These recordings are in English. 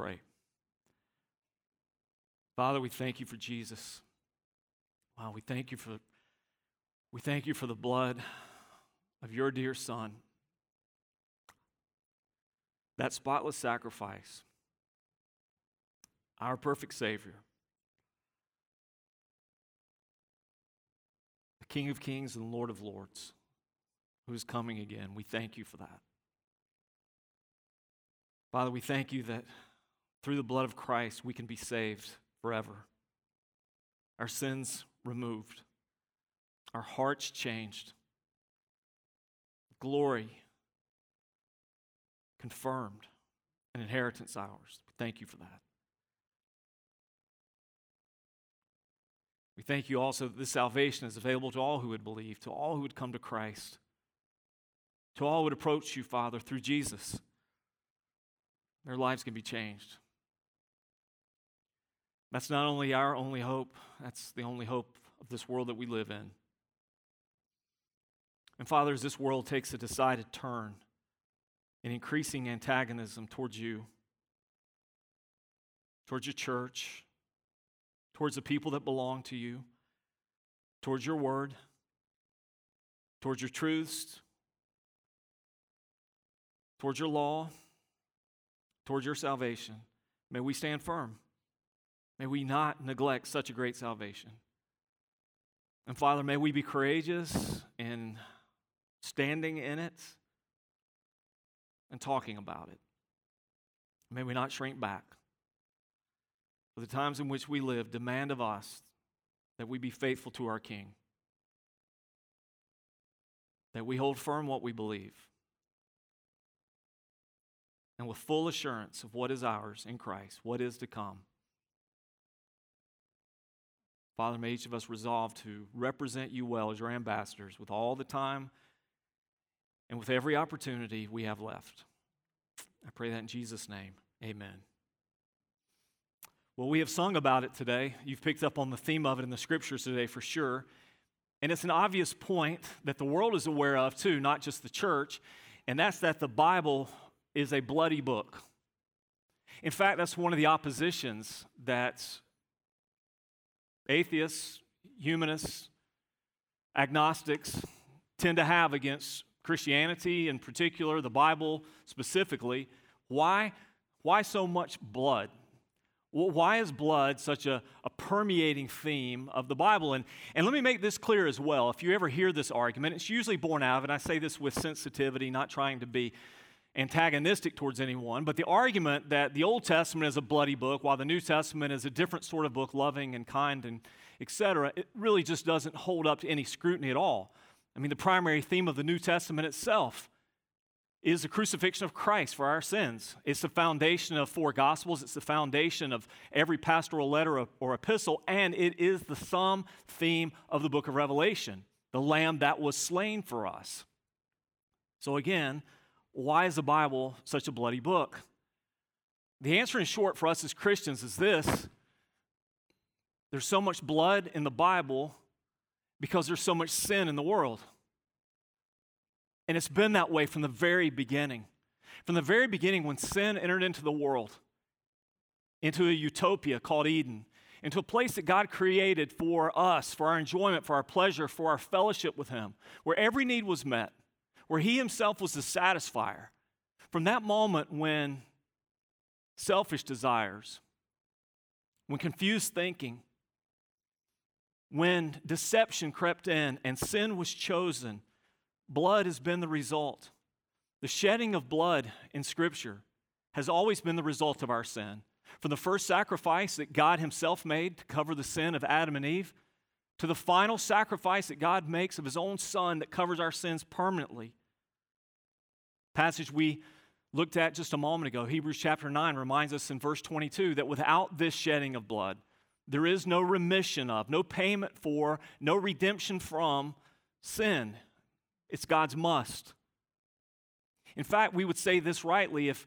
pray. Father, we thank you for Jesus. Wow, we thank you for we thank you for the blood of your dear son. That spotless sacrifice. Our perfect savior. The King of Kings and Lord of Lords who is coming again. We thank you for that. Father, we thank you that through the blood of Christ we can be saved forever. Our sins removed, our hearts changed, glory confirmed, an inheritance ours. Thank you for that. We thank you also that this salvation is available to all who would believe, to all who would come to Christ, to all who would approach you, Father, through Jesus. Their lives can be changed. That's not only our only hope, that's the only hope of this world that we live in. And Father, as this world takes a decided turn in increasing antagonism towards you, towards your church, towards the people that belong to you, towards your word, towards your truths, towards your law, towards your salvation, may we stand firm. May we not neglect such a great salvation. And Father, may we be courageous in standing in it and talking about it. May we not shrink back. For the times in which we live demand of us that we be faithful to our King, that we hold firm what we believe, and with full assurance of what is ours in Christ, what is to come. Father, may each of us resolve to represent you well as your ambassadors with all the time and with every opportunity we have left. I pray that in Jesus' name. Amen. Well, we have sung about it today. You've picked up on the theme of it in the scriptures today for sure. And it's an obvious point that the world is aware of too, not just the church, and that's that the Bible is a bloody book. In fact, that's one of the oppositions that atheists, humanists, agnostics tend to have against Christianity in particular, the Bible specifically. Why? Why so much blood? Why is blood such a, a permeating theme of the Bible? And, and let me make this clear as well. If you ever hear this argument, it's usually born out of, and I say this with sensitivity, not trying to be antagonistic towards anyone, but the argument that the Old Testament is a bloody book while the New Testament is a different sort of book, loving and kind and etc., it really just doesn't hold up to any scrutiny at all. I mean, the primary theme of the New Testament itself is the crucifixion of Christ for our sins. It's the foundation of four gospels, it's the foundation of every pastoral letter or epistle, and it is the sum theme of the book of Revelation the lamb that was slain for us. So, again, why is the Bible such a bloody book? The answer, in short, for us as Christians is this there's so much blood in the Bible because there's so much sin in the world. And it's been that way from the very beginning. From the very beginning, when sin entered into the world, into a utopia called Eden, into a place that God created for us, for our enjoyment, for our pleasure, for our fellowship with Him, where every need was met, where he himself was the satisfier. From that moment when selfish desires, when confused thinking, when deception crept in and sin was chosen, blood has been the result. The shedding of blood in Scripture has always been the result of our sin. From the first sacrifice that God Himself made to cover the sin of Adam and Eve, to the final sacrifice that God makes of His own Son that covers our sins permanently, Passage we looked at just a moment ago, Hebrews chapter 9, reminds us in verse 22 that without this shedding of blood, there is no remission of, no payment for, no redemption from sin. It's God's must. In fact, we would say this rightly if,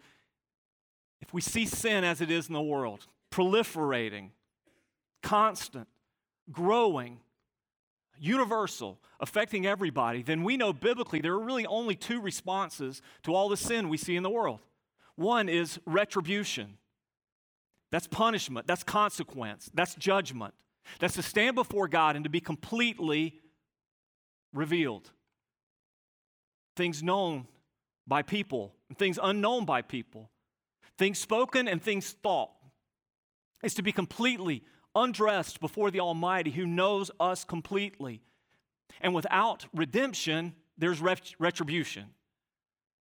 if we see sin as it is in the world, proliferating, constant, growing, universal, affecting everybody, then we know biblically there are really only two responses to all the sin we see in the world. One is retribution. That's punishment. That's consequence. That's judgment. That's to stand before God and to be completely revealed. Things known by people, and things unknown by people, things spoken and things thought. Is to be completely undressed before the Almighty who knows us completely. And without redemption, there's retribution.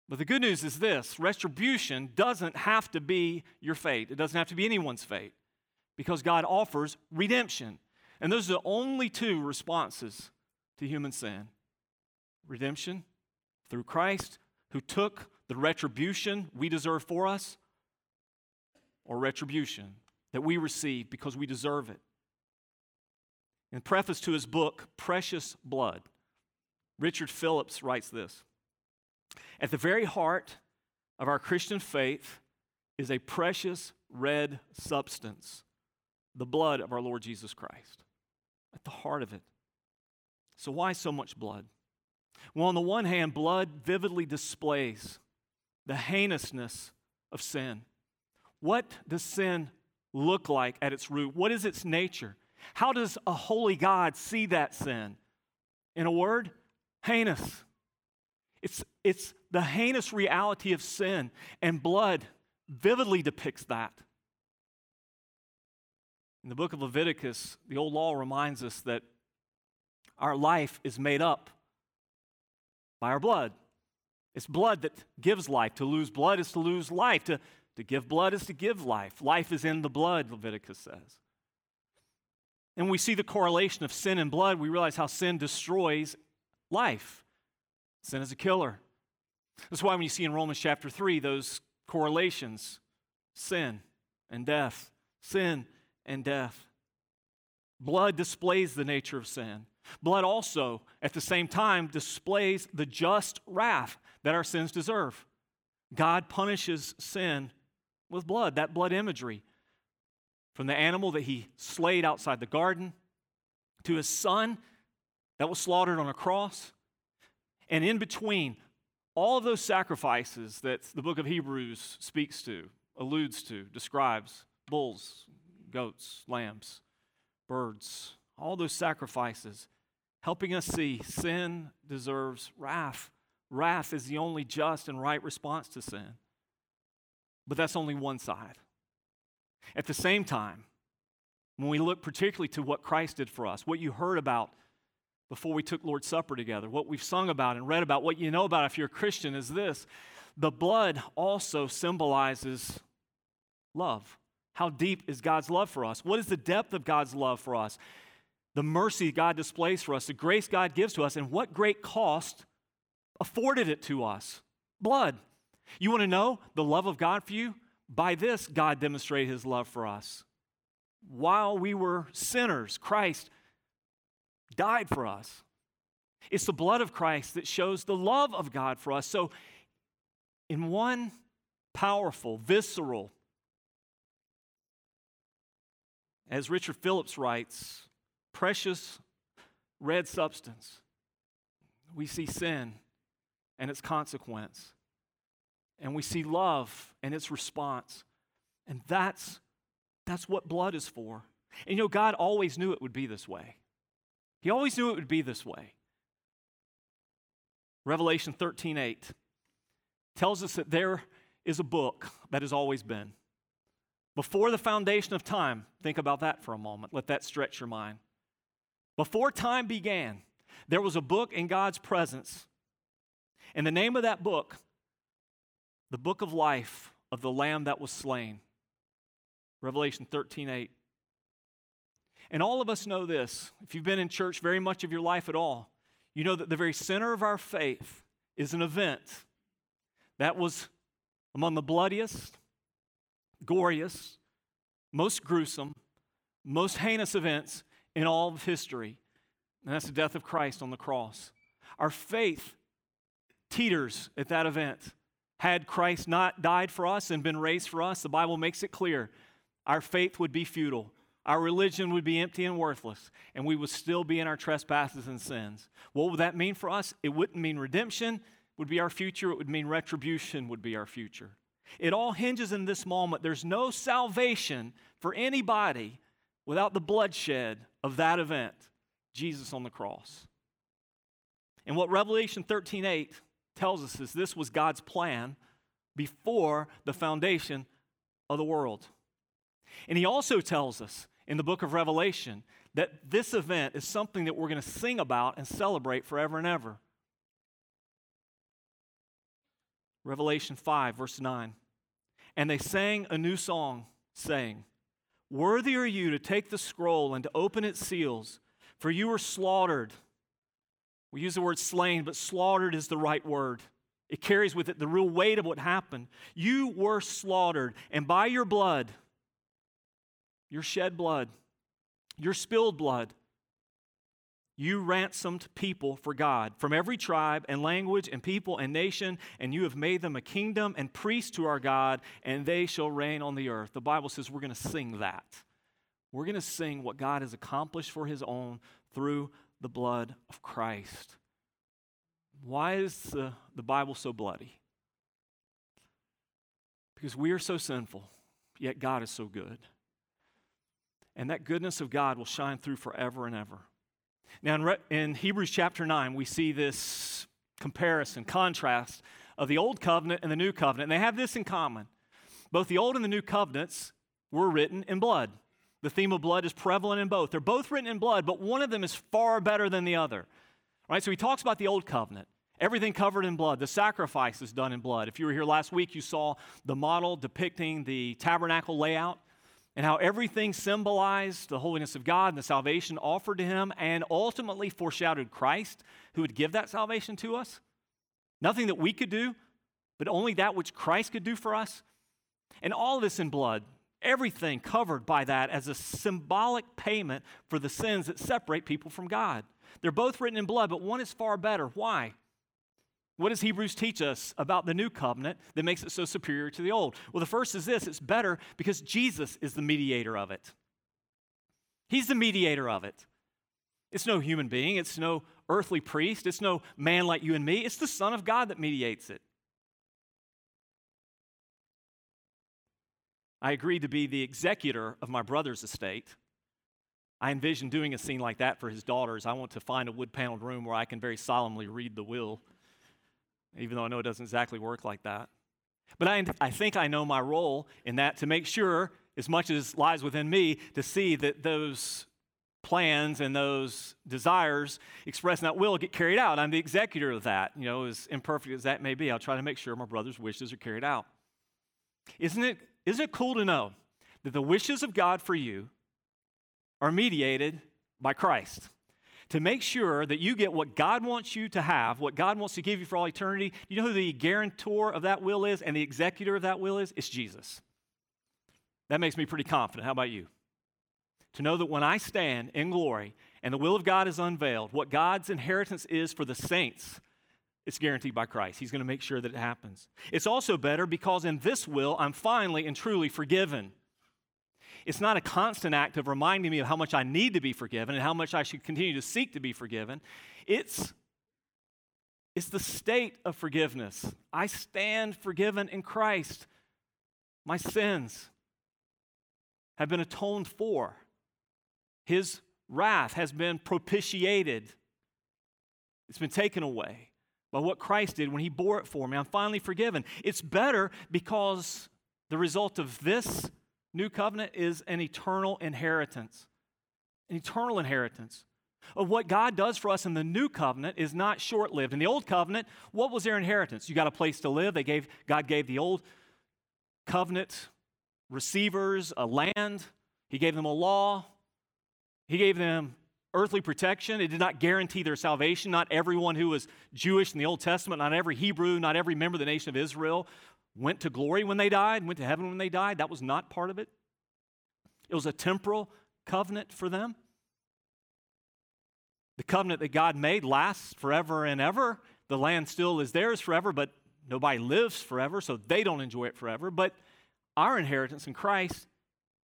But the good news is this retribution doesn't have to be your fate, it doesn't have to be anyone's fate because God offers redemption. And those are the only two responses to human sin redemption through Christ, who took the retribution we deserve for us, or retribution that we receive because we deserve it. In preface to his book, Precious Blood, Richard Phillips writes this at the very heart of our Christian faith is a precious red substance, the blood of our Lord Jesus Christ. At the heart of it. So, why so much blood? Well, on the one hand, blood vividly displays the heinousness of sin. What does sin look like at its root? What is its nature? How does a holy God see that sin? In a word, heinous. It's, it's the heinous reality of sin, and blood vividly depicts that. In the book of Leviticus, the old law reminds us that our life is made up by our blood. It's blood that gives life. To lose blood is to lose life. To, to give blood is to give life. Life is in the blood, Leviticus says. And we see the correlation of sin and blood, we realize how sin destroys life. Sin is a killer. That's why when you see in Romans chapter 3 those correlations sin and death, sin and death. Blood displays the nature of sin. Blood also, at the same time, displays the just wrath that our sins deserve. God punishes sin with blood, that blood imagery. From the animal that he slayed outside the garden to his son that was slaughtered on a cross and in between, all of those sacrifices that the book of Hebrews speaks to, alludes to, describes bulls, goats, lambs, birds, all those sacrifices, helping us see sin deserves wrath. Wrath is the only just and right response to sin. But that's only one side. At the same time, when we look particularly to what Christ did for us, what you heard about before we took Lord's Supper together. What we've sung about and read about, what you know about if you're a Christian is this the blood also symbolizes love. How deep is God's love for us? What is the depth of God's love for us? The mercy God displays for us, the grace God gives to us, and what great cost afforded it to us? Blood. You want to know the love of God for you? By this, God demonstrated his love for us. While we were sinners, Christ died for us. It's the blood of Christ that shows the love of God for us. So, in one powerful, visceral, as Richard Phillips writes, precious red substance, we see sin and its consequence. And we see love and its response. And that's, that's what blood is for. And you know, God always knew it would be this way. He always knew it would be this way. Revelation 13 8 tells us that there is a book that has always been. Before the foundation of time, think about that for a moment. Let that stretch your mind. Before time began, there was a book in God's presence. And the name of that book, the book of life of the Lamb that was slain. Revelation 13 8. And all of us know this. If you've been in church very much of your life at all, you know that the very center of our faith is an event that was among the bloodiest, goriest, most gruesome, most heinous events in all of history. And that's the death of Christ on the cross. Our faith teeters at that event. Had Christ not died for us and been raised for us, the Bible makes it clear our faith would be futile. Our religion would be empty and worthless, and we would still be in our trespasses and sins. What would that mean for us? It wouldn't mean redemption would be our future, it would mean retribution would be our future. It all hinges in this moment. There's no salvation for anybody without the bloodshed of that event, Jesus on the cross. And what Revelation 13:8 tells us is this was God's plan before the foundation of the world. And he also tells us in the book of Revelation that this event is something that we're going to sing about and celebrate forever and ever. Revelation 5, verse 9. And they sang a new song, saying, Worthy are you to take the scroll and to open its seals, for you were slaughtered. We use the word slain, but slaughtered is the right word. It carries with it the real weight of what happened. You were slaughtered, and by your blood, your shed blood, your spilled blood, you ransomed people for God from every tribe and language and people and nation, and you have made them a kingdom and priests to our God, and they shall reign on the earth. The Bible says we're going to sing that. We're going to sing what God has accomplished for his own through the blood of Christ. Why is the, the Bible so bloody? Because we are so sinful, yet God is so good. And that goodness of God will shine through forever and ever. Now, in, Re- in Hebrews chapter 9, we see this comparison, contrast of the Old Covenant and the New Covenant. And they have this in common. Both the Old and the New Covenants were written in blood. The theme of blood is prevalent in both. They're both written in blood, but one of them is far better than the other. Right? So he talks about the Old Covenant. Everything covered in blood. The sacrifice is done in blood. If you were here last week, you saw the model depicting the tabernacle layout and how everything symbolized the holiness of God and the salvation offered to him and ultimately foreshadowed Christ who would give that salvation to us. Nothing that we could do, but only that which Christ could do for us. And all this in blood, everything covered by that as a symbolic payment for the sins that separate people from God. They're both written in blood, but one is far better. Why? What does Hebrews teach us about the new covenant that makes it so superior to the old? Well, the first is this it's better because Jesus is the mediator of it. He's the mediator of it. It's no human being, it's no earthly priest, it's no man like you and me, it's the Son of God that mediates it. I agreed to be the executor of my brother's estate. I envision doing a scene like that for his daughters. I want to find a wood paneled room where I can very solemnly read the will even though I know it doesn't exactly work like that. But I, I think I know my role in that to make sure, as much as lies within me, to see that those plans and those desires expressed in that will get carried out. I'm the executor of that. You know, as imperfect as that may be, I'll try to make sure my brother's wishes are carried out. Isn't it, isn't it cool to know that the wishes of God for you are mediated by Christ? to make sure that you get what God wants you to have, what God wants to give you for all eternity. You know who the guarantor of that will is and the executor of that will is? It's Jesus. That makes me pretty confident. How about you? To know that when I stand in glory and the will of God is unveiled, what God's inheritance is for the saints, it's guaranteed by Christ. He's going to make sure that it happens. It's also better because in this will, I'm finally and truly forgiven. It's not a constant act of reminding me of how much I need to be forgiven and how much I should continue to seek to be forgiven. It's, it's the state of forgiveness. I stand forgiven in Christ. My sins have been atoned for, His wrath has been propitiated, it's been taken away by what Christ did when He bore it for me. I'm finally forgiven. It's better because the result of this New covenant is an eternal inheritance. An eternal inheritance. Of what God does for us in the new covenant is not short lived. In the old covenant, what was their inheritance? You got a place to live. They gave, God gave the old covenant receivers a land, He gave them a law, He gave them earthly protection. It did not guarantee their salvation. Not everyone who was Jewish in the Old Testament, not every Hebrew, not every member of the nation of Israel went to glory when they died, went to heaven when they died. That was not part of it. It was a temporal covenant for them. The covenant that God made lasts forever and ever. The land still is theirs forever, but nobody lives forever, so they don't enjoy it forever. But our inheritance in Christ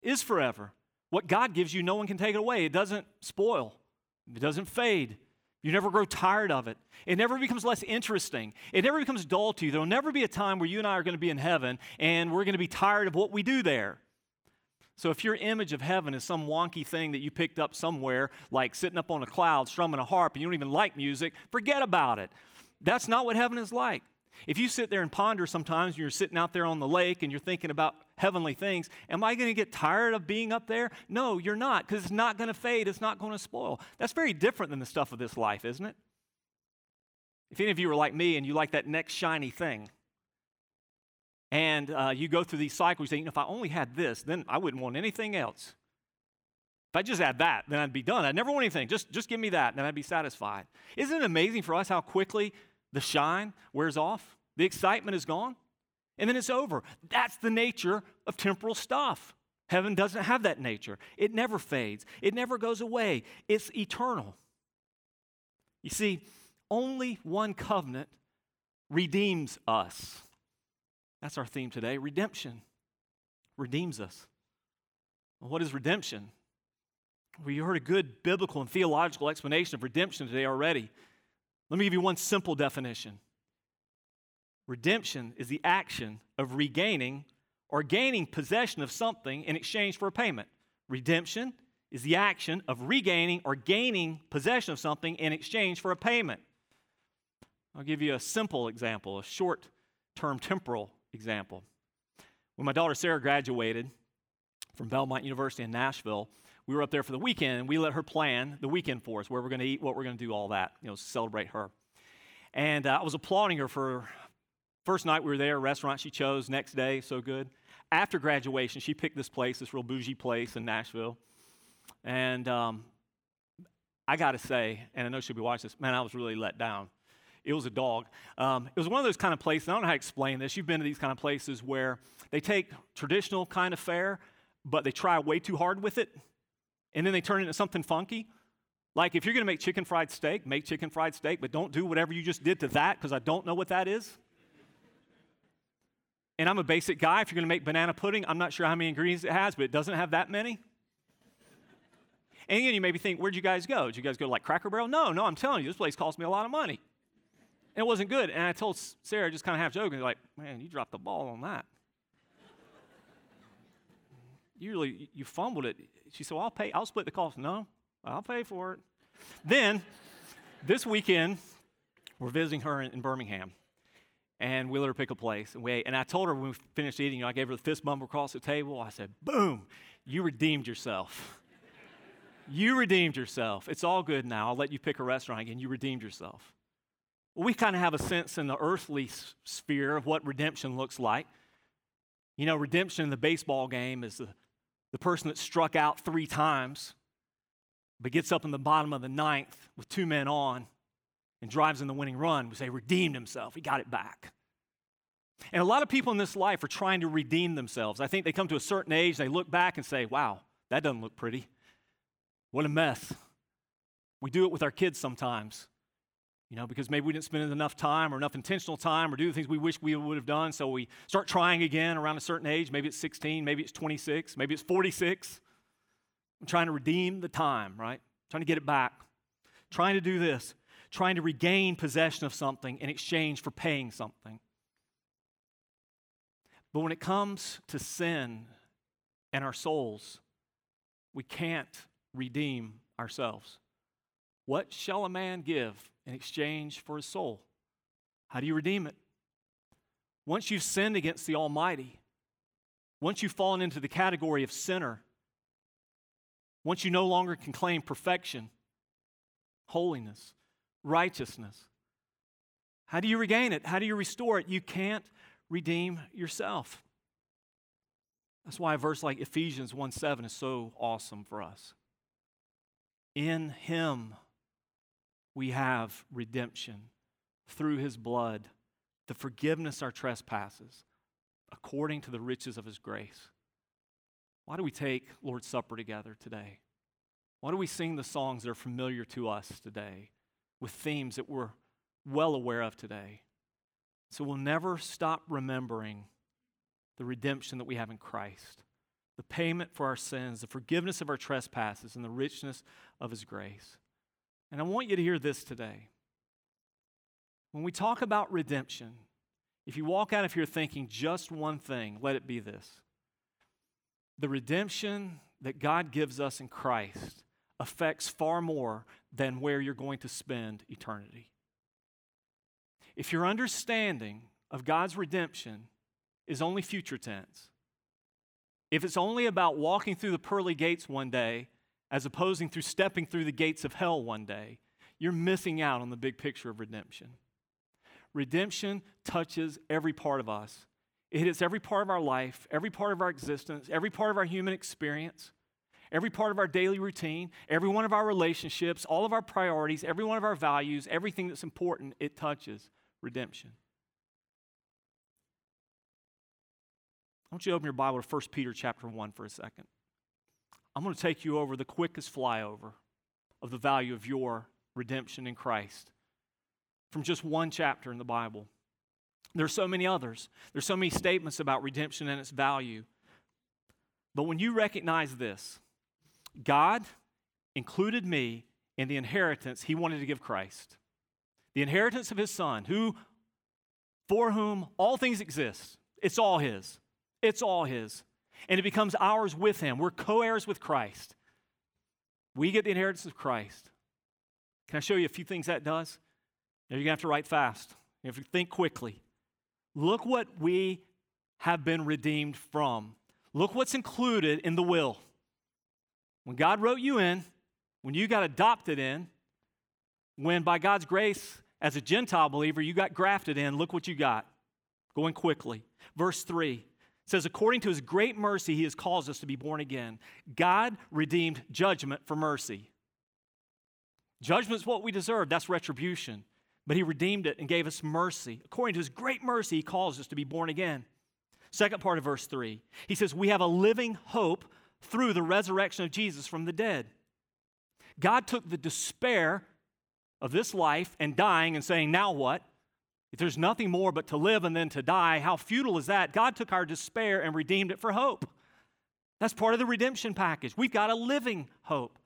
is forever. What God gives you, no one can take it away. It doesn't spoil, it doesn't fade. You never grow tired of it. It never becomes less interesting. It never becomes dull to you. There'll never be a time where you and I are going to be in heaven and we're going to be tired of what we do there. So if your image of heaven is some wonky thing that you picked up somewhere, like sitting up on a cloud strumming a harp and you don't even like music, forget about it. That's not what heaven is like. If you sit there and ponder sometimes, and you're sitting out there on the lake and you're thinking about heavenly things, am I going to get tired of being up there? No, you're not, because it's not going to fade, it's not going to spoil. That's very different than the stuff of this life, isn't it? If any of you are like me and you like that next shiny thing, and uh, you go through these cycles, you think, if I only had this, then I wouldn't want anything else. If I just had that, then I'd be done. I'd never want anything. Just, just give me that, and then I'd be satisfied. Isn't it amazing for us how quickly the shine wears off? The excitement is gone, and then it's over. That's the nature of temporal stuff. Heaven doesn't have that nature. It never fades, it never goes away. It's eternal. You see, only one covenant redeems us. That's our theme today redemption redeems us. what is redemption? Well, you heard a good biblical and theological explanation of redemption today already. Let me give you one simple definition Redemption is the action of regaining or gaining possession of something in exchange for a payment. Redemption is the action of regaining or gaining possession of something in exchange for a payment. I'll give you a simple example, a short term temporal example. When my daughter Sarah graduated from Belmont University in Nashville, we were up there for the weekend and we let her plan the weekend for us, where we're going to eat, what we're going to do, all that, you know, celebrate her. And uh, I was applauding her for first night we were there, restaurant she chose, next day, so good. After graduation, she picked this place, this real bougie place in Nashville. And um, I got to say, and I know she'll be watching this, man, I was really let down. It was a dog. Um, it was one of those kind of places, I don't know how to explain this. You've been to these kind of places where they take traditional kind of fare, but they try way too hard with it and then they turn it into something funky. Like if you're going to make chicken fried steak, make chicken fried steak, but don't do whatever you just did to that because I don't know what that is. And I'm a basic guy. If you're going to make banana pudding, I'm not sure how many ingredients it has, but it doesn't have that many. And again, you maybe think, where'd you guys go? Did you guys go to like Cracker Barrel? No, no, I'm telling you, this place cost me a lot of money. And it wasn't good. And I told Sarah, just kind of half joking, like, man, you dropped the ball on that. you really, you fumbled it. She said, well, I'll pay, I'll split the cost. No, I'll pay for it. then, this weekend, we're visiting her in, in, Birmingham. And we let her pick a place. And, we and I told her when we finished eating, you know, I gave her the fist bump across the table. I said, boom, you redeemed yourself. you redeemed yourself. It's all good now. I'll let you pick a restaurant again. You redeemed yourself. We kind of have a sense in the earthly sphere of what redemption looks like. You know, redemption in the baseball game is the the person that struck out three times, but gets up in the bottom of the ninth with two men on and drives in the winning run, we say, redeemed himself. He got it back. And a lot of people in this life are trying to redeem themselves. I think they come to a certain age, they look back and say, wow, that doesn't look pretty. What a mess. We do it with our kids sometimes. You know, because maybe we didn't spend enough time or enough intentional time or do the things we wish we would have done. So we start trying again around a certain age. Maybe it's 16, maybe it's 26, maybe it's 46. I'm trying to redeem the time, right? Trying to get it back. Trying to do this. Trying to regain possession of something in exchange for paying something. But when it comes to sin and our souls, we can't redeem ourselves. What shall a man give in exchange for his soul. How do you redeem it? Once you've sinned against the Almighty, once you've fallen into the category of sinner, once you no longer can claim perfection, holiness, righteousness, how do you regain it? How do you restore it? You can't redeem yourself. That's why a verse like Ephesians 1 7 is so awesome for us. In Him, we have redemption through his blood, the forgiveness of our trespasses, according to the riches of his grace. Why do we take Lord's Supper together today? Why do we sing the songs that are familiar to us today with themes that we're well aware of today? So we'll never stop remembering the redemption that we have in Christ, the payment for our sins, the forgiveness of our trespasses, and the richness of his grace. And I want you to hear this today. When we talk about redemption, if you walk out of here thinking just one thing, let it be this the redemption that God gives us in Christ affects far more than where you're going to spend eternity. If your understanding of God's redemption is only future tense, if it's only about walking through the pearly gates one day as opposing through stepping through the gates of hell one day, you're missing out on the big picture of redemption. Redemption touches every part of us. It hits every part of our life, every part of our existence, every part of our human experience, every part of our daily routine, every one of our relationships, all of our priorities, every one of our values, everything that's important, it touches redemption. I want you to open your Bible to 1 Peter chapter 1 for a second. I'm going to take you over the quickest flyover of the value of your redemption in Christ from just one chapter in the Bible. There's so many others. There's so many statements about redemption and its value. But when you recognize this, God included me in the inheritance he wanted to give Christ. The inheritance of his son, who for whom all things exist. It's all his. It's all His. And it becomes ours with Him. We're co heirs with Christ. We get the inheritance of Christ. Can I show you a few things that does? Now, you're going to have to write fast. You have to think quickly. Look what we have been redeemed from. Look what's included in the will. When God wrote you in, when you got adopted in, when by God's grace, as a Gentile believer, you got grafted in, look what you got. Going quickly. Verse 3 says, according to his great mercy, he has caused us to be born again. God redeemed judgment for mercy. Judgment's what we deserve, that's retribution. But he redeemed it and gave us mercy. According to his great mercy, he calls us to be born again. Second part of verse 3, he says, We have a living hope through the resurrection of Jesus from the dead. God took the despair of this life and dying and saying, Now what? If there's nothing more but to live and then to die, how futile is that? God took our despair and redeemed it for hope. That's part of the redemption package. We've got a living hope.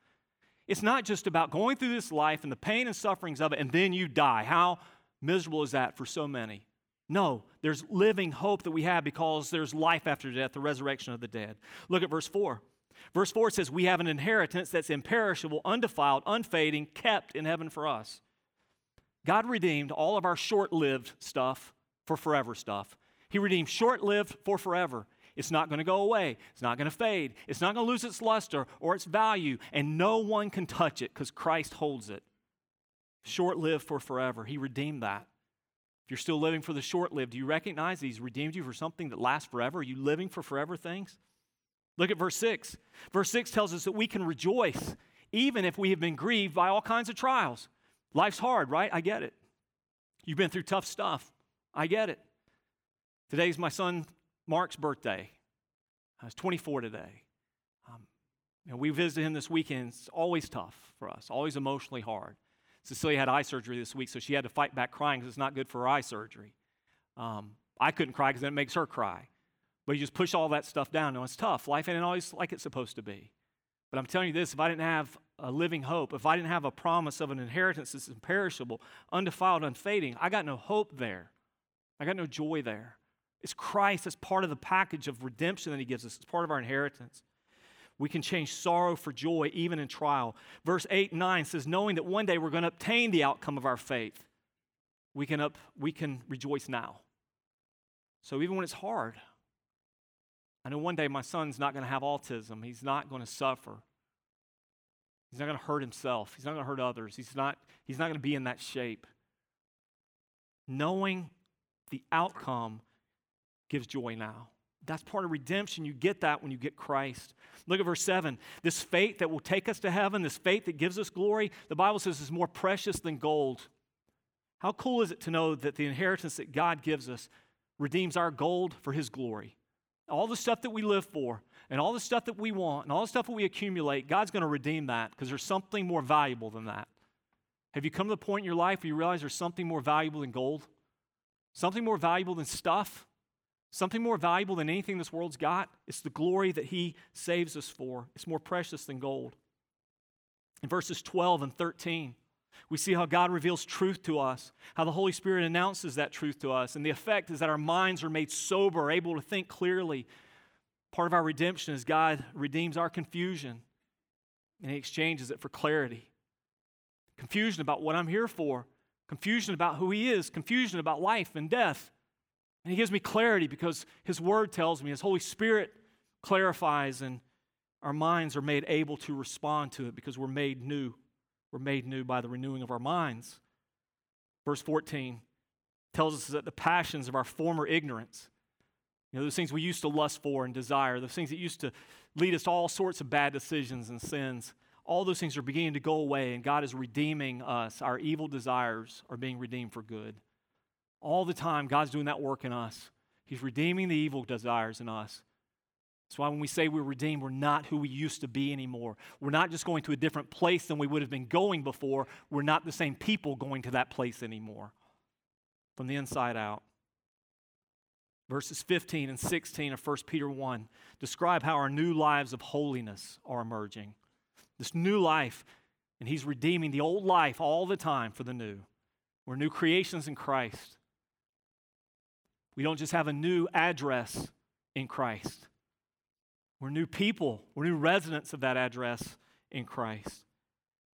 It's not just about going through this life and the pain and sufferings of it and then you die. How miserable is that for so many? No, there's living hope that we have because there's life after death, the resurrection of the dead. Look at verse 4. Verse 4 says, We have an inheritance that's imperishable, undefiled, unfading, kept in heaven for us. God redeemed all of our short lived stuff for forever stuff. He redeemed short lived for forever. It's not going to go away. It's not going to fade. It's not going to lose its luster or its value, and no one can touch it because Christ holds it. Short lived for forever. He redeemed that. If you're still living for the short lived, do you recognize He's redeemed you for something that lasts forever? Are you living for forever things? Look at verse 6. Verse 6 tells us that we can rejoice even if we have been grieved by all kinds of trials. Life's hard, right? I get it. You've been through tough stuff. I get it. Today's my son Mark's birthday. I was 24 today. Um, we visited him this weekend. It's always tough for us, always emotionally hard. Cecilia had eye surgery this week, so she had to fight back crying because it's not good for her eye surgery. Um, I couldn't cry because then it makes her cry. But you just push all that stuff down. No, it's tough. Life ain't always like it's supposed to be. But I'm telling you this if I didn't have a living hope, if I didn't have a promise of an inheritance that's imperishable, undefiled, unfading, I got no hope there. I got no joy there. It's Christ as part of the package of redemption that He gives us, it's part of our inheritance. We can change sorrow for joy even in trial. Verse 8 and 9 says, knowing that one day we're going to obtain the outcome of our faith, we can, up, we can rejoice now. So even when it's hard, I know one day my son's not going to have autism. He's not going to suffer. He's not going to hurt himself. He's not going to hurt others. He's not, he's not going to be in that shape. Knowing the outcome gives joy now. That's part of redemption. You get that when you get Christ. Look at verse 7. This faith that will take us to heaven, this faith that gives us glory, the Bible says is more precious than gold. How cool is it to know that the inheritance that God gives us redeems our gold for his glory? All the stuff that we live for, and all the stuff that we want and all the stuff that we accumulate, God's going to redeem that because there's something more valuable than that. Have you come to the point in your life where you realize there's something more valuable than gold? Something more valuable than stuff? Something more valuable than anything this world's got? It's the glory that He saves us for. It's more precious than gold. In verses 12 and 13, We see how God reveals truth to us, how the Holy Spirit announces that truth to us. And the effect is that our minds are made sober, able to think clearly. Part of our redemption is God redeems our confusion and He exchanges it for clarity. Confusion about what I'm here for, confusion about who He is, confusion about life and death. And He gives me clarity because His Word tells me, His Holy Spirit clarifies, and our minds are made able to respond to it because we're made new. We're made new by the renewing of our minds. Verse 14 tells us that the passions of our former ignorance, you know, those things we used to lust for and desire, those things that used to lead us to all sorts of bad decisions and sins, all those things are beginning to go away, and God is redeeming us. Our evil desires are being redeemed for good. All the time, God's doing that work in us. He's redeeming the evil desires in us. That's why when we say we're redeemed, we're not who we used to be anymore. We're not just going to a different place than we would have been going before. We're not the same people going to that place anymore. From the inside out. Verses 15 and 16 of 1 Peter 1 describe how our new lives of holiness are emerging. This new life, and He's redeeming the old life all the time for the new. We're new creations in Christ. We don't just have a new address in Christ. We're new people, we're new residents of that address in Christ.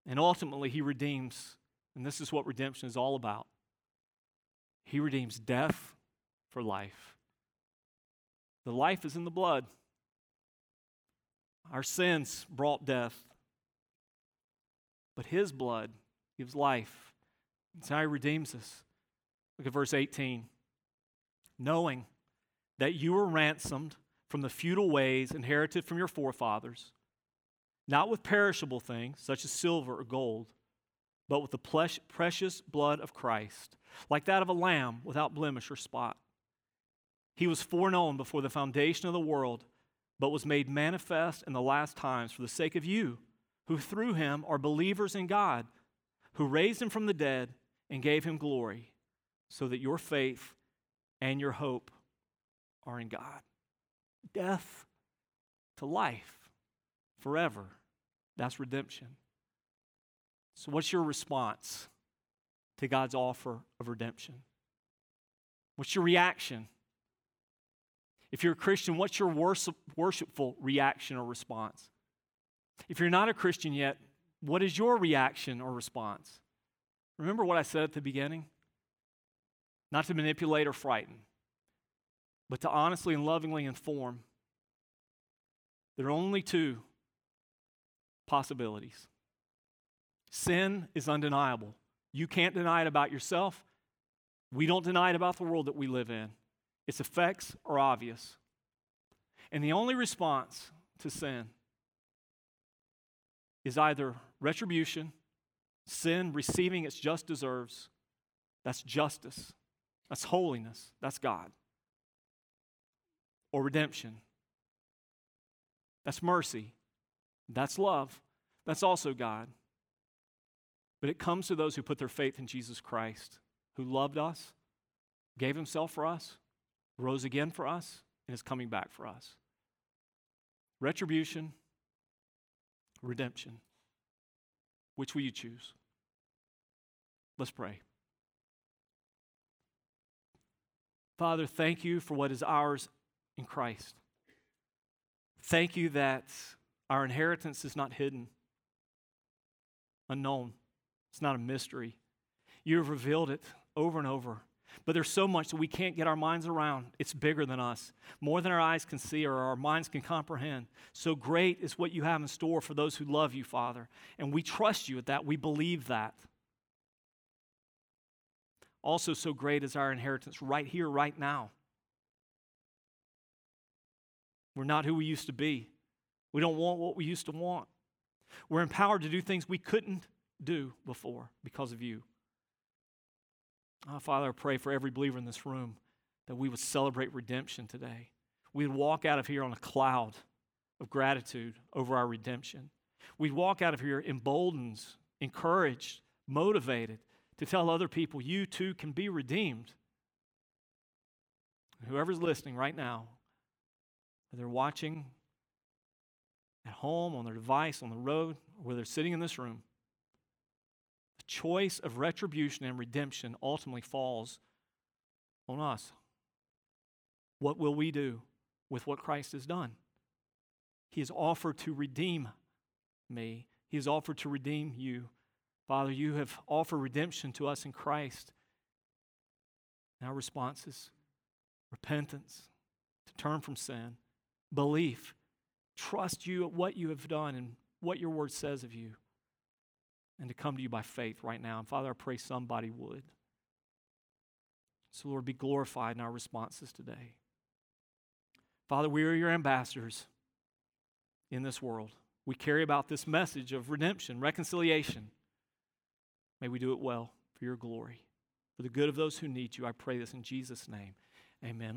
And ultimately, He redeems, and this is what redemption is all about. He redeems death for life. The life is in the blood. Our sins brought death, but His blood gives life. That's how He redeems us. Look at verse 18. Knowing that you were ransomed from the futile ways inherited from your forefathers, not with perishable things such as silver or gold, but with the precious blood of Christ, like that of a lamb without blemish or spot. He was foreknown before the foundation of the world, but was made manifest in the last times for the sake of you, who through him are believers in God, who raised him from the dead and gave him glory, so that your faith and your hope are in God death to life forever. That's redemption. So, what's your response to God's offer of redemption? What's your reaction? If you're a Christian, what's your worship, worshipful reaction or response? If you're not a Christian yet, what is your reaction or response? Remember what I said at the beginning? Not to manipulate or frighten, but to honestly and lovingly inform. There are only two possibilities. Sin is undeniable. You can't deny it about yourself. We don't deny it about the world that we live in. Its effects are obvious. And the only response to sin is either retribution, sin receiving its just deserves. That's justice. That's holiness. That's God or redemption. That's mercy. That's love. That's also God. But it comes to those who put their faith in Jesus Christ, who loved us, gave himself for us, rose again for us, and is coming back for us. Retribution, redemption. Which will you choose? Let's pray. Father, thank you for what is ours in Christ. Thank you that our inheritance is not hidden, unknown. It's not a mystery. You have revealed it over and over. But there's so much that we can't get our minds around. It's bigger than us, more than our eyes can see or our minds can comprehend. So great is what you have in store for those who love you, Father. And we trust you at that. We believe that. Also, so great is our inheritance right here, right now. We're not who we used to be. We don't want what we used to want. We're empowered to do things we couldn't do before because of you. Oh, Father, I pray for every believer in this room that we would celebrate redemption today. We'd walk out of here on a cloud of gratitude over our redemption. We'd walk out of here emboldened, encouraged, motivated to tell other people, you too can be redeemed. Whoever's listening right now, they're watching at home, on their device, on the road, or whether they're sitting in this room, the choice of retribution and redemption ultimately falls on us. What will we do with what Christ has done? He has offered to redeem me, He has offered to redeem you. Father, you have offered redemption to us in Christ. And our response is repentance, to turn from sin, belief, trust you at what you have done and what your word says of you, and to come to you by faith right now. And Father, I pray somebody would. So, Lord, be glorified in our responses today. Father, we are your ambassadors in this world. We carry about this message of redemption, reconciliation. May we do it well for your glory. For the good of those who need you, I pray this in Jesus' name. Amen.